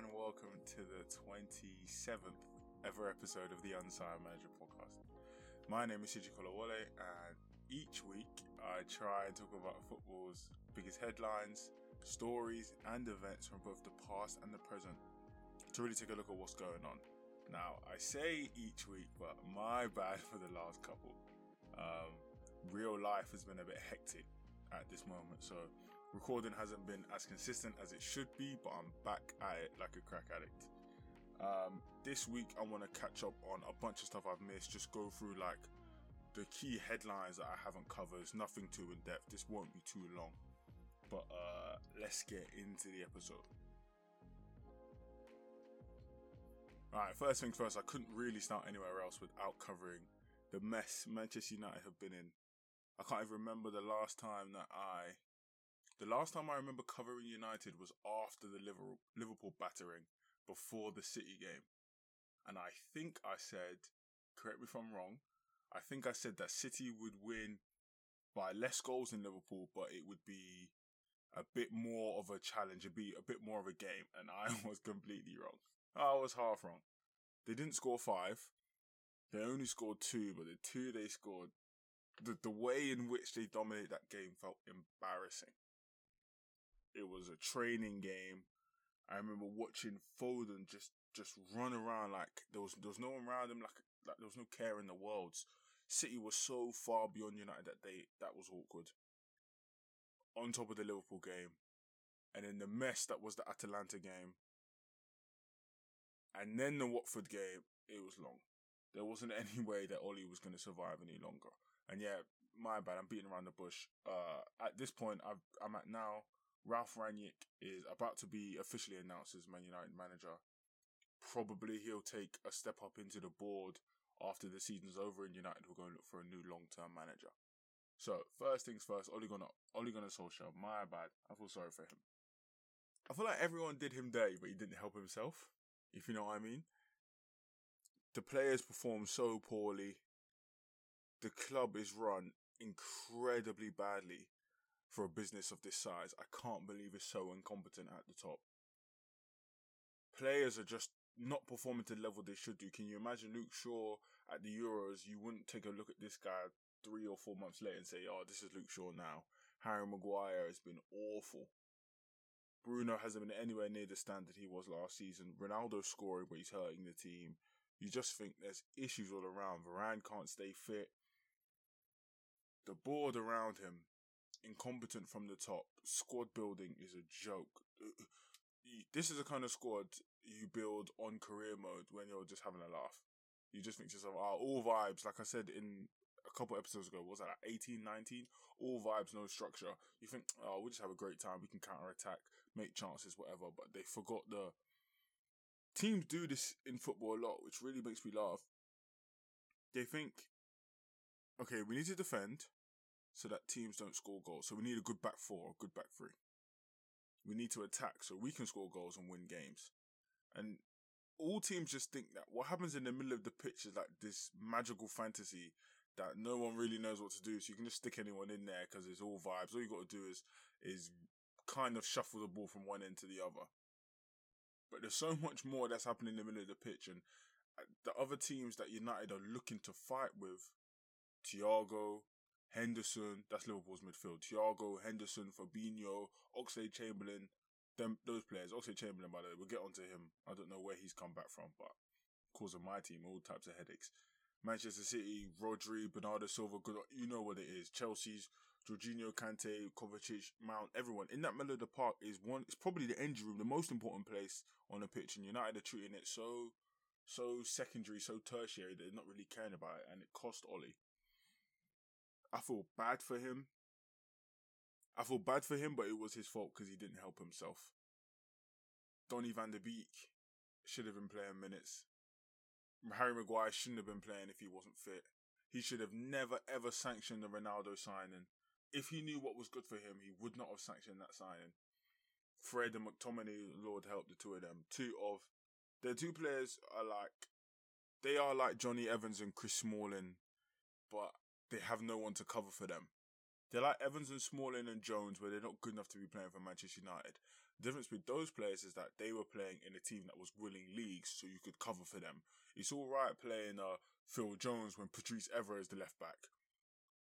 and welcome to the 27th ever episode of the Unsigned Manager podcast. My name is Siji Kolawole, and each week I try and talk about football's biggest headlines, stories, and events from both the past and the present to really take a look at what's going on. Now, I say each week, but my bad for the last couple. Um, real life has been a bit hectic at this moment, so recording hasn't been as consistent as it should be, but I'm back at it like a crack addict. Um, this week, I want to catch up on a bunch of stuff I've missed, just go through like the key headlines that I haven't covered. It's nothing too in depth, this won't be too long, but uh, let's get into the episode. Alright, first things first, I couldn't really start anywhere else without covering the mess Manchester United have been in. I can't even remember the last time that I the last time I remember covering United was after the Liverpool battering before the City game. And I think I said, correct me if I'm wrong, I think I said that City would win by less goals than Liverpool, but it would be a bit more of a challenge, it'd be a bit more of a game. And I was completely wrong. I was half wrong. They didn't score five. They only scored two, but the two they scored, the, the way in which they dominated that game felt embarrassing it was a training game. I remember watching Foden just just run around like there was there was no one around him like like there was no care in the world. City was so far beyond United that day that was awkward. On top of the Liverpool game, and then the mess that was the Atalanta game, and then the Watford game, it was long. There wasn't any way that Ole was going to survive any longer. And yeah, my bad. I'm beating around the bush. Uh, at this point, I've, I'm at now Ralf Rangnick is about to be officially announced as Man United manager. Probably he'll take a step up into the board after the season's over and United will go and look for a new long term manager. So first things first, Ole Gunnar Ole Gunnar Solskjaer, my bad. I feel sorry for him. I feel like everyone did him day, but he didn't help himself, if you know what I mean. The players perform so poorly. The club is run incredibly badly for a business of this size. I can't believe it's so incompetent at the top. Players are just not performing to the level they should do. Can you imagine Luke Shaw at the Euros? You wouldn't take a look at this guy three or four months later and say, oh, this is Luke Shaw now. Harry Maguire has been awful. Bruno hasn't been anywhere near the standard he was last season. Ronaldo scoring, but he's hurting the team. You just think there's issues all around. Varane can't stay fit. The board around him incompetent from the top. Squad building is a joke. This is the kind of squad you build on career mode when you're just having a laugh. You just think to yourself, oh, all vibes. Like I said in a couple episodes ago, was that like 18, 19? All vibes, no structure. You think, oh, we'll just have a great time. We can counter attack, make chances, whatever. But they forgot the. Teams do this in football a lot, which really makes me laugh. They think, okay, we need to defend so that teams don't score goals. So we need a good back four, a good back three. We need to attack so we can score goals and win games. And all teams just think that what happens in the middle of the pitch is like this magical fantasy that no one really knows what to do. So you can just stick anyone in there because it's all vibes. All you got to do is is kind of shuffle the ball from one end to the other. But there's so much more that's happening in the middle of the pitch, and uh, the other teams that United are looking to fight with, Thiago, Henderson, that's Liverpool's midfield. Thiago, Henderson, Fabinho, Oxlade Chamberlain, them those players. Oxlade Chamberlain, by the way, we'll get onto him. I don't know where he's come back from, but causing my team all types of headaches. Manchester City, Rodri, Bernardo Silva, good. You know what it is. Chelsea's Jorginho, Kante, Kovacic, Mount, everyone in that middle of the park is one. It's probably the engine room, the most important place on the pitch, and United are treating it so, so secondary, so tertiary. They're not really caring about it, and it cost Ole. I feel bad for him. I feel bad for him, but it was his fault because he didn't help himself. Donny van der Beek should have been playing minutes. Harry Maguire shouldn't have been playing if he wasn't fit. He should have never ever sanctioned the Ronaldo signing. If he knew what was good for him, he would not have sanctioned that signing. Fred and McTominay, Lord help the two of them. Two of the two players are like they are like Jonny Evans and Chris Smalling, but they have no one to cover for them. They're like Evans and Smalling and Jones, where they're not good enough to be playing for Manchester United. The difference with those players is that they were playing in a team that was winning leagues, so you could cover for them. It's all right playing uh, Phil Jones when Patrice Evra is the left back,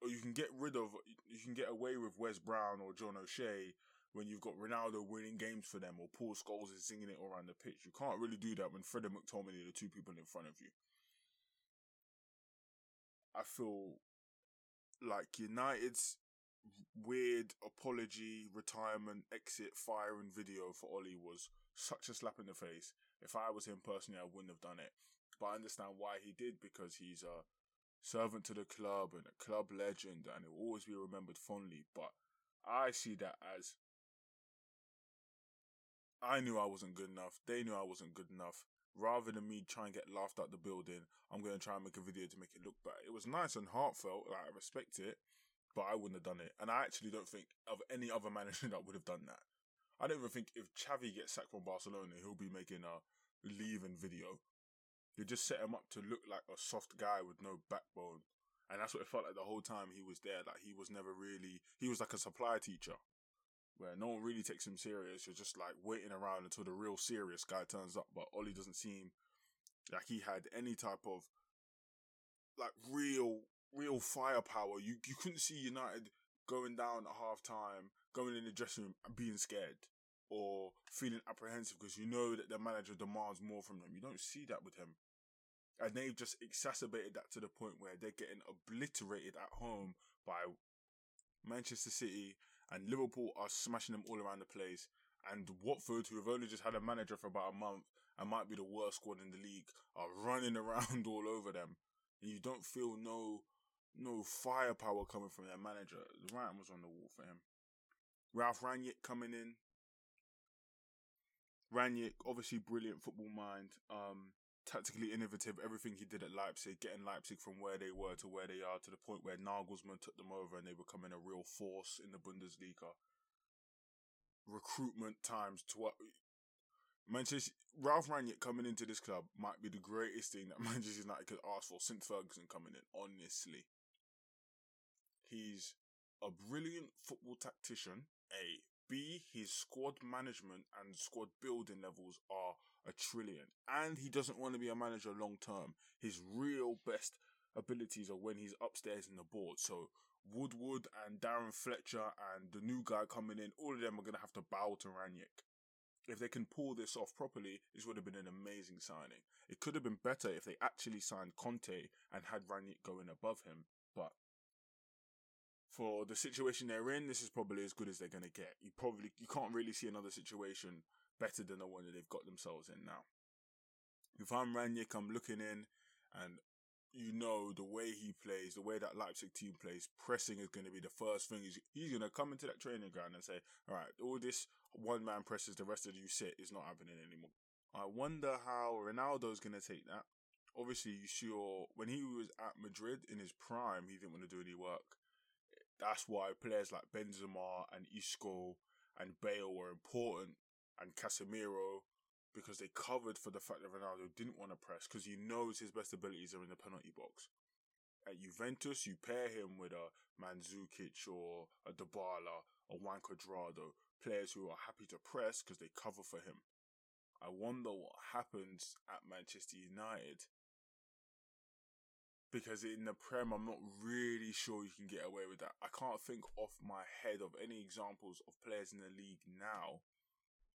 or you can get rid of, you can get away with Wes Brown or John O'Shea when you've got Ronaldo winning games for them or Paul Scholes is singing it around the pitch. You can't really do that when Fred and McTominay are the two people in front of you. I feel like United's weird apology, retirement, exit, firing video for Ole was such a slap in the face. If I was him personally, I wouldn't have done it. But I understand why he did because he's a servant to the club and a club legend and he'll always be remembered fondly. But I see that as I knew I wasn't good enough. They knew I wasn't good enough. Rather than me try and get laughed out the building, I'm going to try and make a video to make it look better. It was nice and heartfelt. Like, I respect it but I wouldn't have done it. And I actually don't think of any other manager that would have done that. I don't even think if Xavi gets sacked from Barcelona, he'll be making a leaving video. You just set him up to look like a soft guy with no backbone. And that's what it felt like the whole time he was there. Like he was never really, he was like a supply teacher where no one really takes him serious. You're just like waiting around until the real serious guy turns up. But Ole doesn't seem like he had any type of like real real firepower. You you couldn't see United going down at half time, going in the dressing room and being scared or feeling apprehensive because you know that the manager demands more from them. You don't see that with him. And they've just exacerbated that to the point where they're getting obliterated at home by Manchester City and Liverpool are smashing them all around the place. And Watford, who have only just had a manager for about a month and might be the worst squad in the league, are running around all over them. And you don't feel no no firepower coming from their manager. The writing was on the wall for him. Ralf Rangnick coming in. Rangnick, obviously brilliant football mind. Um, tactically innovative. Everything he did at Leipzig, getting Leipzig from where they were to where they are, to the point where Nagelsmann took them over and they becoming a real force in the Bundesliga. Recruitment times to what Manchester Ralf Rangnick coming into this club might be the greatest thing that Manchester United could ask for since Ferguson coming in. Honestly, He's a brilliant football tactician. A. B. His squad management and squad building levels are a trillion. And he doesn't want to be a manager long term. His real best abilities are when he's upstairs in the board. So Woodward and Darren Fletcher and the new guy coming in, all of them are going to have to bow to Rangnick. If they can pull this off properly, this would have been an amazing signing. It could have been better if they actually signed Conte and had Rangnick going above him, but for the situation they're in, this is probably as good as they're gonna get. You probably you can't really see another situation better than the one that they've got themselves in now. If I'm Rangnick, I'm looking in, and you know the way he plays, the way that Leipzig team plays, pressing is going to be the first thing. He's, he's going to come into that training ground and say, "All right, all this one man presses, the rest of you sit is not happening anymore." I wonder how Ronaldo's going to take that. Obviously, you saw when he was at Madrid in his prime, he didn't want to do any work. That's why players like Benzema and Isco and Bale were important and Casemiro because they covered for the fact that Ronaldo didn't want to press because he knows his best abilities are in the penalty box. At Juventus, you pair him with a Mandzukic or a Dybala or Juan Cuadrado, players who are happy to press because they cover for him. I wonder what happens at Manchester United because in the Prem, I'm not really sure you can get away with that. I can't think off my head of any examples of players in the league now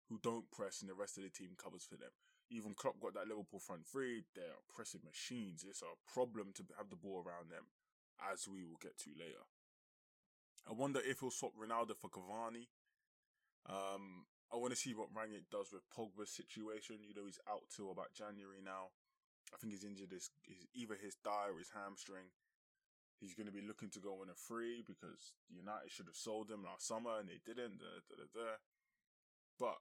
who don't press and the rest of the team covers for them. Even Klopp got that Liverpool front three, they're pressing machines. It's a problem to have the ball around them, as we will get to later. I wonder if he'll swap Ronaldo for Cavani. Um, I want to see what Rangnick does with Pogba's situation. You know, he's out till about January now. I think he's injured his, his either his thigh or his hamstring. He's going to be looking to go on a free because United should have sold him last summer and they didn't. Da, da, da, but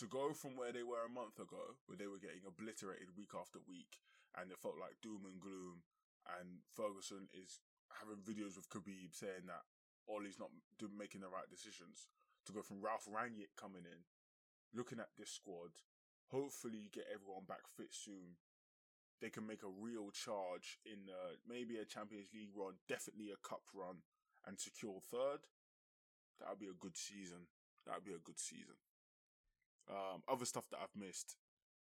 to go from where they were a month ago, where they were getting obliterated week after week, and it felt like doom and gloom, and Ferguson is having videos with Khabib saying that Ole's not making the right decisions, to go from Ralf Rangnick coming in, looking at this squad, hopefully you get everyone back fit soon, they can make a real charge in uh, maybe a Champions League run, definitely a cup run, and secure third, that would be a good season. That would be a good season. Um, other stuff that I've missed: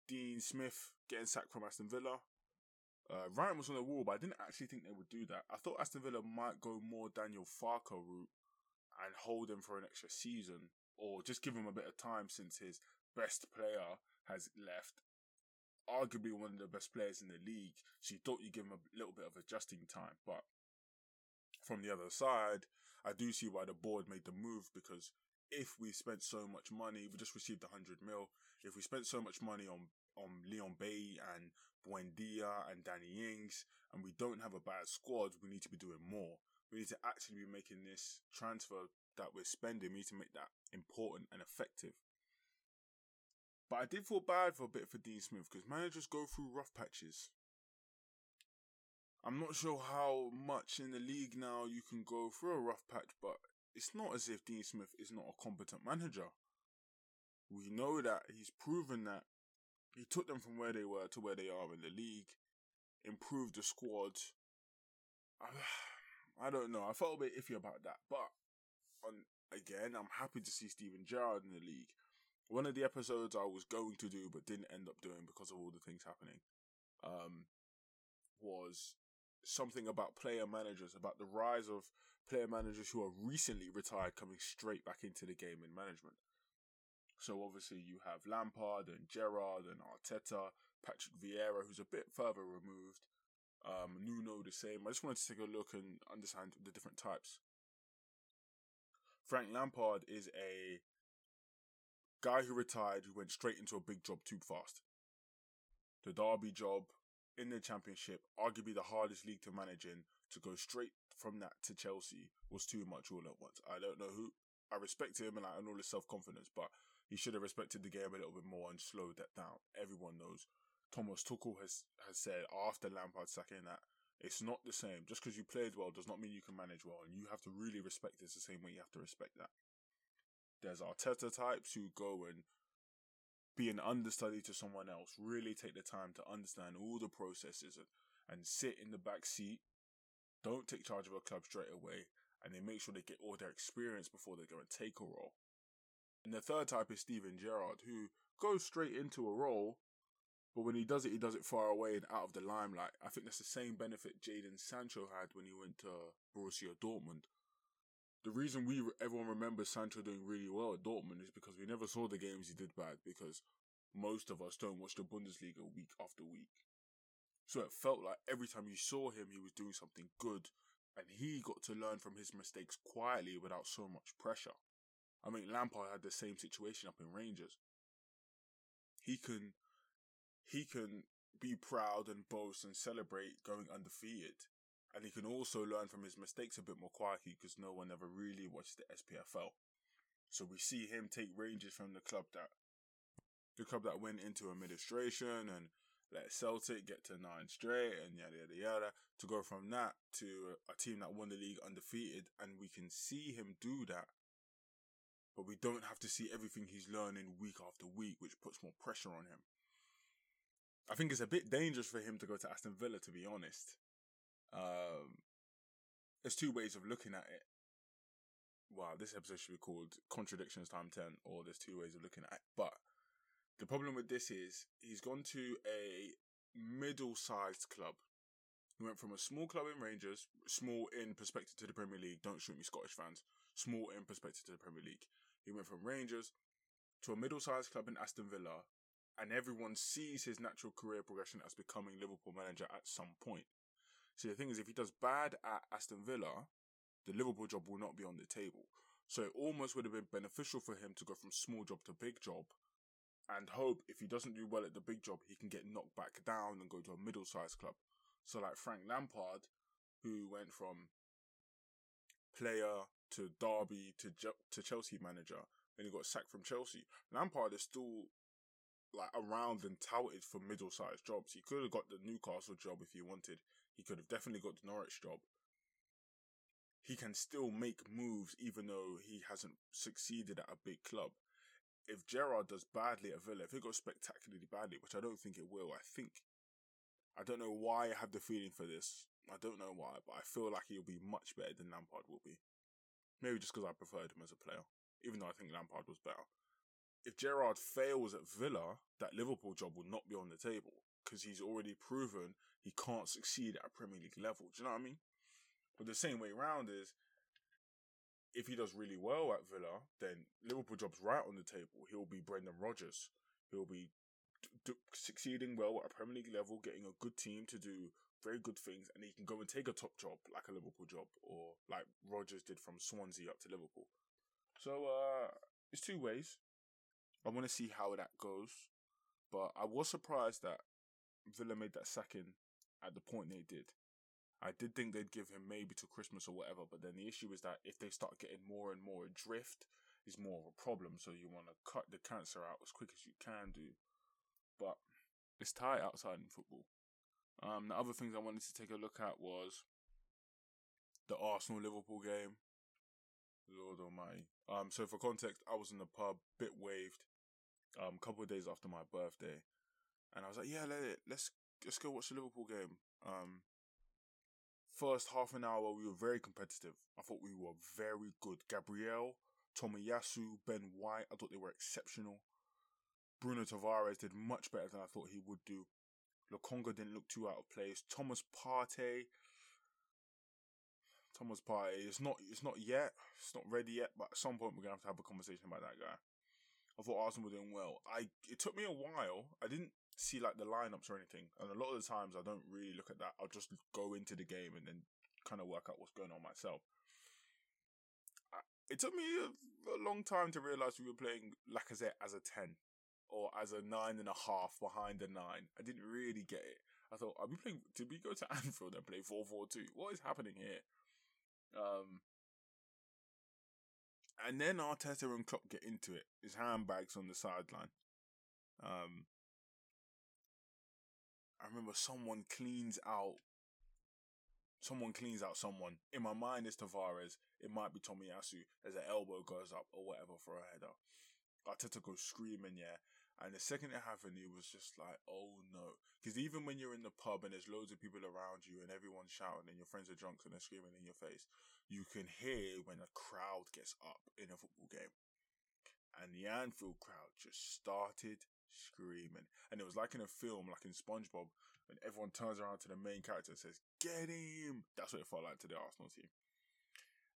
Dean Smith getting sacked from Aston Villa. Uh, Ryan was on the wall, but I didn't actually think they would do that. I thought Aston Villa might go more Daniel Farke route and hold him for an extra season, or just give him a bit of time since his best player has left. Arguably one of the best players in the league, so you thought you'd give him a little bit of adjusting time. But from the other side, I do see why the board made the move because if we spent so much money, we just received 100 mil. If we spent so much money on on Leon Bailey and Buendia and Danny Ings, and we don't have a bad squad, we need to be doing more. We need to actually be making this transfer that we're spending. We need to make that important and effective. But I did feel bad for a bit for Dean Smith because managers go through rough patches. I'm not sure how much in the league now you can go through a rough patch, but it's not as if Dean Smith is not a competent manager. We know that he's proven that he took them from where they were to where they are in the league, improved the squad. I, I don't know. I felt a bit iffy about that, but on again, I'm happy to see Steven Gerrard in the league. One of the episodes I was going to do but didn't end up doing because of all the things happening um, was something about player managers, about the rise of player managers who are recently retired coming straight back into the game in management. So obviously you have Lampard and Gerrard and Arteta, Patrick Vieira, who's a bit further removed. Um, Nuno the same. I just wanted to take a look and understand the different types. Frank Lampard is a guy who retired who went straight into a big job too fast. The Derby job in the Championship, arguably the hardest league to manage in, to go straight from that to Chelsea was too much all at once. I don't know who. I respect him and, and all his self confidence, but he should have respected the game a little bit more and slowed that down. Everyone knows. Thomas Tuchel has has said after Lampard sacking that it's not the same. Just because you played well does not mean you can manage well, and you have to really respect this the same way you have to respect that. There's Arteta types who go and be an understudy to someone else, really take the time to understand all the processes and, and sit in the back seat. Don't take charge of a club straight away, and they make sure they get all their experience before they go and take a role. And the third type is Steven Gerrard, who goes straight into a role, but when he does it, he does it far away and out of the limelight. I think that's the same benefit Jadon Sancho had when he went to Borussia Dortmund. The reason we everyone remembers Sancho doing really well at Dortmund is because we never saw the games he did bad because most of us don't watch the Bundesliga week after week. So it felt like every time you saw him, he was doing something good, and he got to learn from his mistakes quietly without so much pressure. I mean, Lampard had the same situation up in Rangers. He can, he can be proud and boast and celebrate going undefeated. And he can also learn from his mistakes a bit more quietly because no one ever really watched the SPFL. So we see him take Rangers from the club that, the club that went into administration and let Celtic get to nine straight and yada yada yada to go from that to a team that won the league undefeated and we can see him do that but we don't have to see everything he's learning week after week, which puts more pressure on him. I think it's a bit dangerous for him to go to Aston Villa, to be honest. Um, there's two ways of looking at it. Wow, this episode should be called Contradictions Time 10, or there's two ways of looking at it. But the problem with this is he's gone to a middle sized club. He went from a small club in Rangers, small in perspective to the Premier League. Don't shoot me, Scottish fans small in perspective to the Premier League. He went from Rangers to a middle-sized club in Aston Villa, and everyone sees his natural career progression as becoming Liverpool manager at some point. So the thing is, if he does bad at Aston Villa, the Liverpool job will not be on the table. So it almost would have been beneficial for him to go from small job to big job and hope if he doesn't do well at the big job, he can get knocked back down and go to a middle sized club. So, like Frank Lampard, who went from player to Derby to to Chelsea manager, and he got sacked from Chelsea. Lampard is still like around and touted for middle sized jobs. He could have got the Newcastle job if he wanted. He could have definitely got the Norwich job. He can still make moves even though he hasn't succeeded at a big club. If Gerrard does badly at Villa, if it goes spectacularly badly, which I don't think it will, I think I don't know why I have the feeling for this. I don't know why, but I feel like he'll be much better than Lampard will be. Maybe just because I preferred him as a player, even though I think Lampard was better. if Gerrard fails at Villa, that Liverpool job will not be on the table because he's already proven he can't succeed at Premier League level. Do you know what I mean? But the same way round is if he does really well at Villa, then Liverpool job's right on the table. He'll be Brendan Rodgers. He'll be d- d- succeeding well at a Premier League level, getting a good team to do very good things, and he can go and take a top job like a Liverpool job or like Rodgers did from Swansea up to Liverpool. So uh, it's two ways. I want to see how that goes, but I was surprised that Villa made that sacking at the point they did. I did think they'd give him maybe to Christmas or whatever, but then the issue is that if they start getting more and more adrift, is more of a problem. So you want to cut the cancer out as quick as you can do. But it's tight outside in football. Um, the other things I wanted to take a look at was the Arsenal Liverpool game. Lord Almighty. Um, so for context, I was in the pub, bit waved, um, a couple of days after my birthday, and I was like, "Yeah, let it, let's let's go watch the Liverpool game." Um, first half an hour, we were very competitive. I thought we were very good. Gabriel, Tomiyasu, Ben White, I thought they were exceptional. Bruno Tavares did much better than I thought he would do. Lokonga didn't look too out of place. Thomas Partey. Thomas Partey is not it's not yet. It's not ready yet, but at some point we're gonna have to have a conversation about that guy. I thought Arsenal were doing well. I it took me a while. I didn't see like the lineups or anything. And a lot of the times I don't really look at that. I'll just go into the game and then kind of work out what's going on myself. I, it took me a, a, long time to realize we were playing Lacazette as a 10 or as a nine and a half behind a nine. I didn't really get it. I thought, are we playing, did we go to Anfield and play 4 4 2? What is happening here? Um, and then Arteta and Klopp get into it. His handbags on the sideline. Um, I remember someone cleans out. Someone cleans out someone. In my mind, it's Tavares. It might be Tomiyasu as an elbow goes up or whatever for a header. Arteta goes screaming, yeah. And the second it happened, it was just like, oh no. Because even when you're in the pub and there's loads of people around you and everyone's shouting and your friends are drunk and they're screaming in your face, you can hear when a crowd gets up in a football game. And the Anfield crowd just started screaming. And it was like in a film, like in SpongeBob, when everyone turns around to the main character and says, Get him! That's what it felt like to the Arsenal team.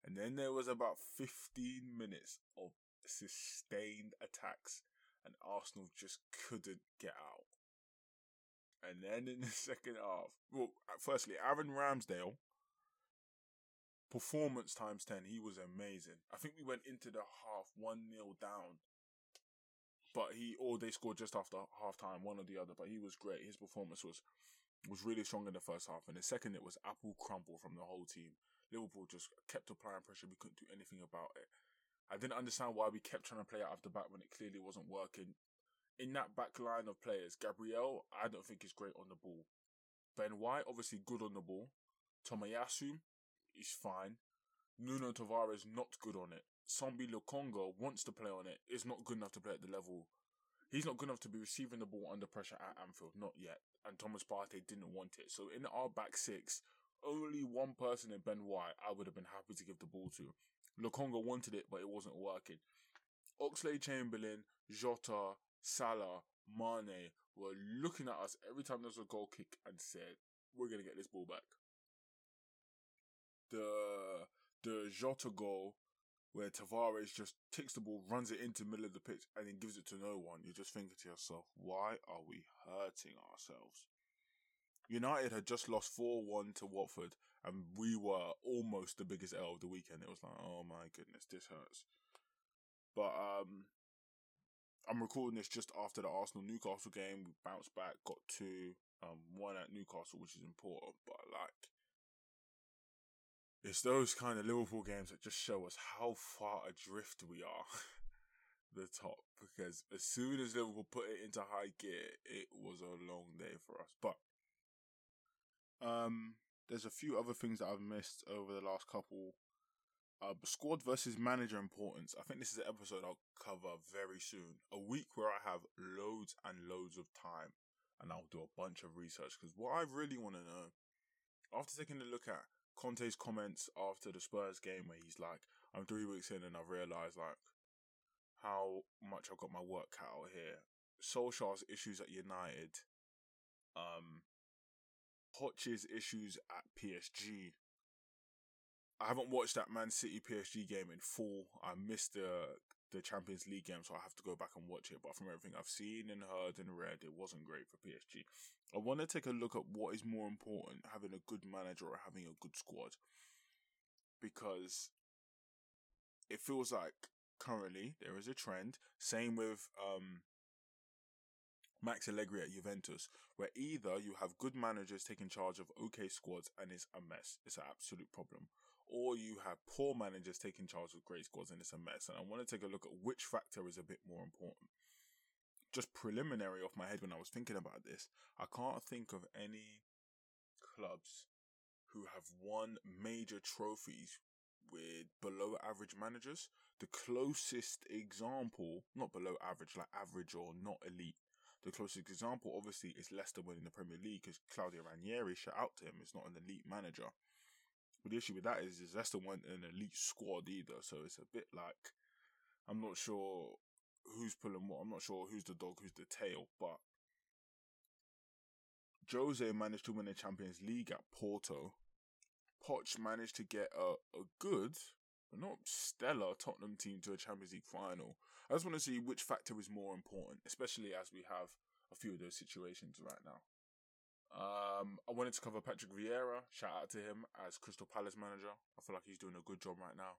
And then there was about 15 minutes of sustained attacks, and Arsenal just couldn't get out. And then in the second half, well, firstly, Aaron Ramsdale, performance times 10, he was amazing. I think we went into the half 1 0 down but he or they scored just after half time, one or the other. But he was great. His performance was was really strong in the first half. And the second, it was apple crumble from the whole team. Liverpool just kept applying pressure. We couldn't do anything about it. I didn't understand why we kept trying to play out of the back when it clearly wasn't working. In that back line of players, Gabriel, I don't think is great on the ball. Ben White, obviously good on the ball. Tomiyasu is fine. Nuno Tavares, not good on it. Sambi Lokonga wants to play on it. is not good enough to play at the level. He's not good enough to be receiving the ball under pressure at Anfield, not yet. And Thomas Partey didn't want it. So in our back six, only one person in Ben White I would have been happy to give the ball to. Lokonga wanted it, but it wasn't working. Oxlade Chamberlain, Jota, Salah, Mane were looking at us every time there was a goal kick and said, We're gonna get this ball back. The the Jota goal where Tavares just takes the ball, runs it into the middle of the pitch, and then gives it to no one. You're just thinking to yourself, why are we hurting ourselves? United had just lost 4 1 to Watford, and we were almost the biggest L of the weekend. It was like, oh my goodness, this hurts. But um, I'm recording this just after the Arsenal Newcastle game. We bounced back, got two, um, one at Newcastle, which is important. But like, it's those kind of Liverpool games that just show us how far adrift we are. the top because as soon as Liverpool put it into high gear, it was a long day for us. But um, there's a few other things that I've missed over the last couple. Uh, squad versus manager importance. I think this is an episode I'll cover very soon. A week where I have loads and loads of time, and I'll do a bunch of research because what I really want to know, after taking a look at Conte's comments after the Spurs game where he's like, I'm three weeks in and I've realised like how much I've got my work cut out here. Solskjaer's issues at United, um, Poch's issues at PSG. I haven't watched that Man City PSG game in full. I missed the the Champions League game, so I have to go back and watch it. But from everything I've seen and heard and read, it wasn't great for PSG. I want to take a look at what is more important, having a good manager or having a good squad. Because it feels like currently there is a trend. Same with um, Max Allegri at Juventus, where either you have good managers taking charge of okay squads and it's a mess, it's an absolute problem, or you have poor managers taking charge of great squads and it's a mess. And I want to take a look at which factor is a bit more important. Just preliminary off my head when I was thinking about this, I can't think of any clubs who have won major trophies with below average managers. The closest example, not below average, like average or not elite. The closest example, obviously, is Leicester winning the Premier League because Claudio Ranieri, shout out to him, is not an elite manager. But the issue with that is, is Leicester weren't an elite squad either, so it's a bit like I'm not sure who's pulling what. I'm not sure who's the dog, who's the tail, but Jose managed to win the Champions League at Porto. Poch managed to get a, a good, but not stellar Tottenham team to a Champions League final. I just want to see which factor is more important, especially as we have a few of those situations right now. Um, I wanted to cover Patrick Vieira. Shout out to him as Crystal Palace manager. I feel like he's doing a good job right now.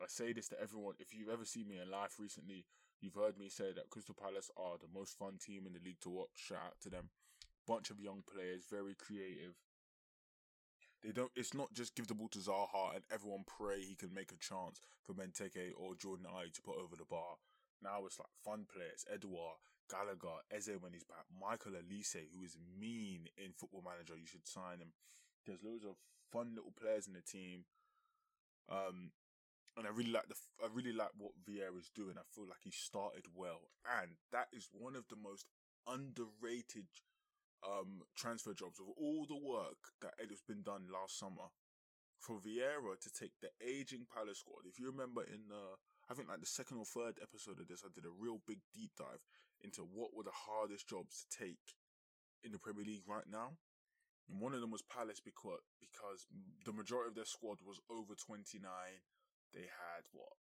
I say this to everyone. If you've ever seen me in life recently, you've heard me say that Crystal Palace are the most fun team in the league to watch. Shout out to them. Bunch of young players, very creative. They don't. It's not just give the ball to Zaha and everyone pray he can make a chance for Benteke or Jordan Ayew to put over the bar. Now it's like fun players. Edouard, Gallagher, Eze when he's back, Michael Olise, who is mean in Football Manager. You should sign him. There's loads of fun little players in the team. Um, and I really like the I really like what Vieira's doing. I feel like he started well, and that is one of the most underrated um transfer jobs of all the work that Ed has been done last summer. For Vieira to take the aging Palace squad, if you remember in the I think like the second or third episode of this, I did a real big deep dive into what were the hardest jobs to take in the Premier League right now. And one of them was Palace because because the majority of their squad was over 29. They had what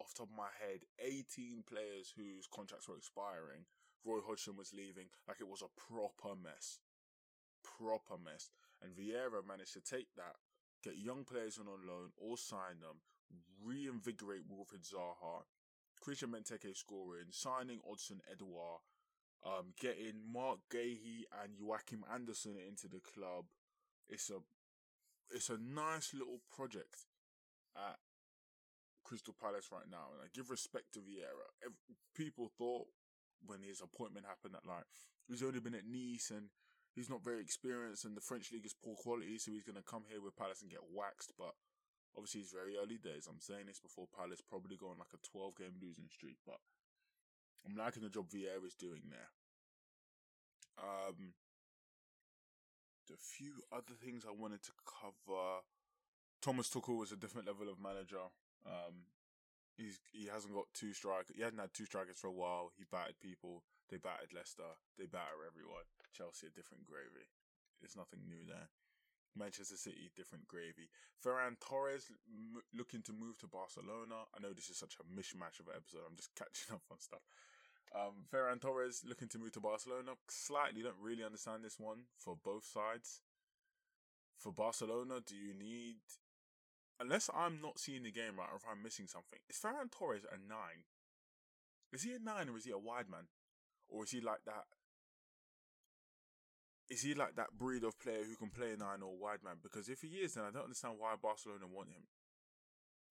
off top of my head 18 players whose contracts were expiring. Roy Hodgson was leaving like it was a proper mess. Proper mess. And Vieira managed to take that, get young players on on loan or sign them, reinvigorate Wilfried Zaha, Christian Benteke scoring, signing Odsonne Edouard, um, getting Marc Guéhi and Joachim Andersen into the club. It's a it's a nice little project at Crystal Palace right now, and I give respect to Vieira. people thought when his appointment happened that like he's only been at Nice and he's not very experienced, and the French league is poor quality, so he's gonna come here with Palace and get waxed. But Obviously, it's very early days. I'm saying this before Palace probably go on like a 12 game losing streak, but I'm liking the job Vieira is doing there. Um, the few other things I wanted to cover. Thomas Tuchel was a different level of manager. Um, he's he hasn't got two strikers. He hadn't had two strikers for a while. He battered people. They battered Leicester. They batter everyone. Chelsea a different gravy. There's nothing new there. Manchester City, different gravy. Ferran Torres m- looking to move to Barcelona. I know this is such a mishmash of an episode. I'm just catching up on stuff. Um, Ferran Torres looking to move to Barcelona. Slightly don't really understand this one for both sides. For Barcelona, do you need, unless I'm not seeing the game right or if I'm missing something, is Ferran Torres a nine? Is he a nine or is he a wide man? Or is he like that is he like that breed of player who can play nine or wide man? Because if he is, then I don't understand why Barcelona want him.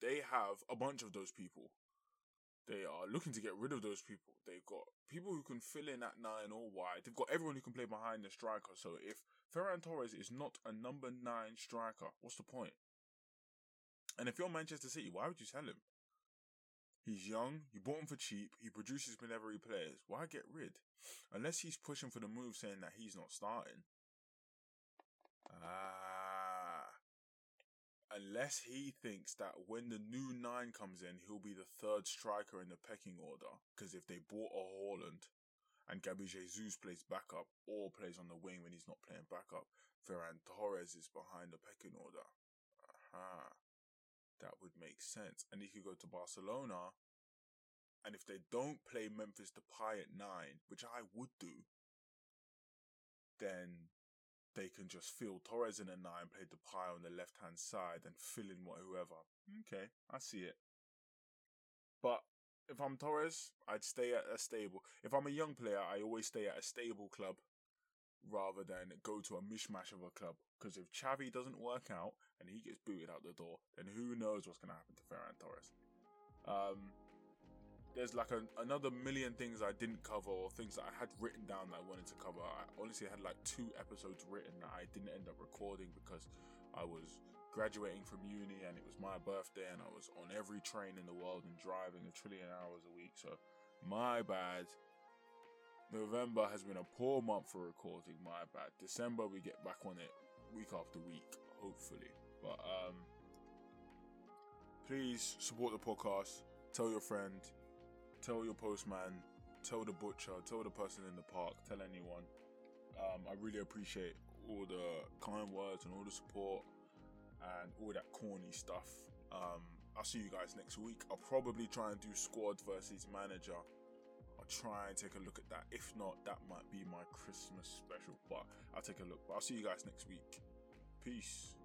They have a bunch of those people. They are looking to get rid of those people. They've got people who can fill in at nine or wide. They've got everyone who can play behind the striker. So if Ferran Torres is not a number nine striker, what's the point? And if you're Manchester City, why would you sell him? He's young, you bought him for cheap, he produces whenever he plays. Why get rid? Unless he's pushing for the move saying that he's not starting. Ah. unless he thinks that when the new nine comes in, he'll be the third striker in the pecking order. Because if they bought a Haaland and Gabby Jesus plays backup or plays on the wing when he's not playing backup, Ferran Torres is behind the pecking order. Aha. That would make sense. And he could go to Barcelona. And if they don't play Memphis Depay at nine, which I would do, then they can just fill Torres in a nine, play Depay on the left hand side, and fill in whoever. Okay, I see it. But if I'm Torres, I'd stay at a stable. If I'm a young player, I always stay at a stable club rather than go to a mishmash of a club. Because if Xavi doesn't work out and he gets booted out the door, then who knows what's going to happen to Ferran Torres. Um, there's like a, another million things I didn't cover or things that I had written down that I wanted to cover. I honestly had like two episodes written that I didn't end up recording because I was graduating from uni and it was my birthday and I was on every train in the world and driving a trillion hours a week. So my bad. November has been a poor month for recording, my bad. December we get back on it week after week, hopefully. But um please support the podcast, tell your friend, tell your postman, tell the butcher, tell the person in the park, tell anyone. Um, I really appreciate all the kind words and all the support and all that corny stuff. Um, I'll see you guys next week. I'll probably try and do squad versus manager try and take a look at that. If not, that might be my Christmas special, but I'll take a look. But I'll see you guys next week. Peace.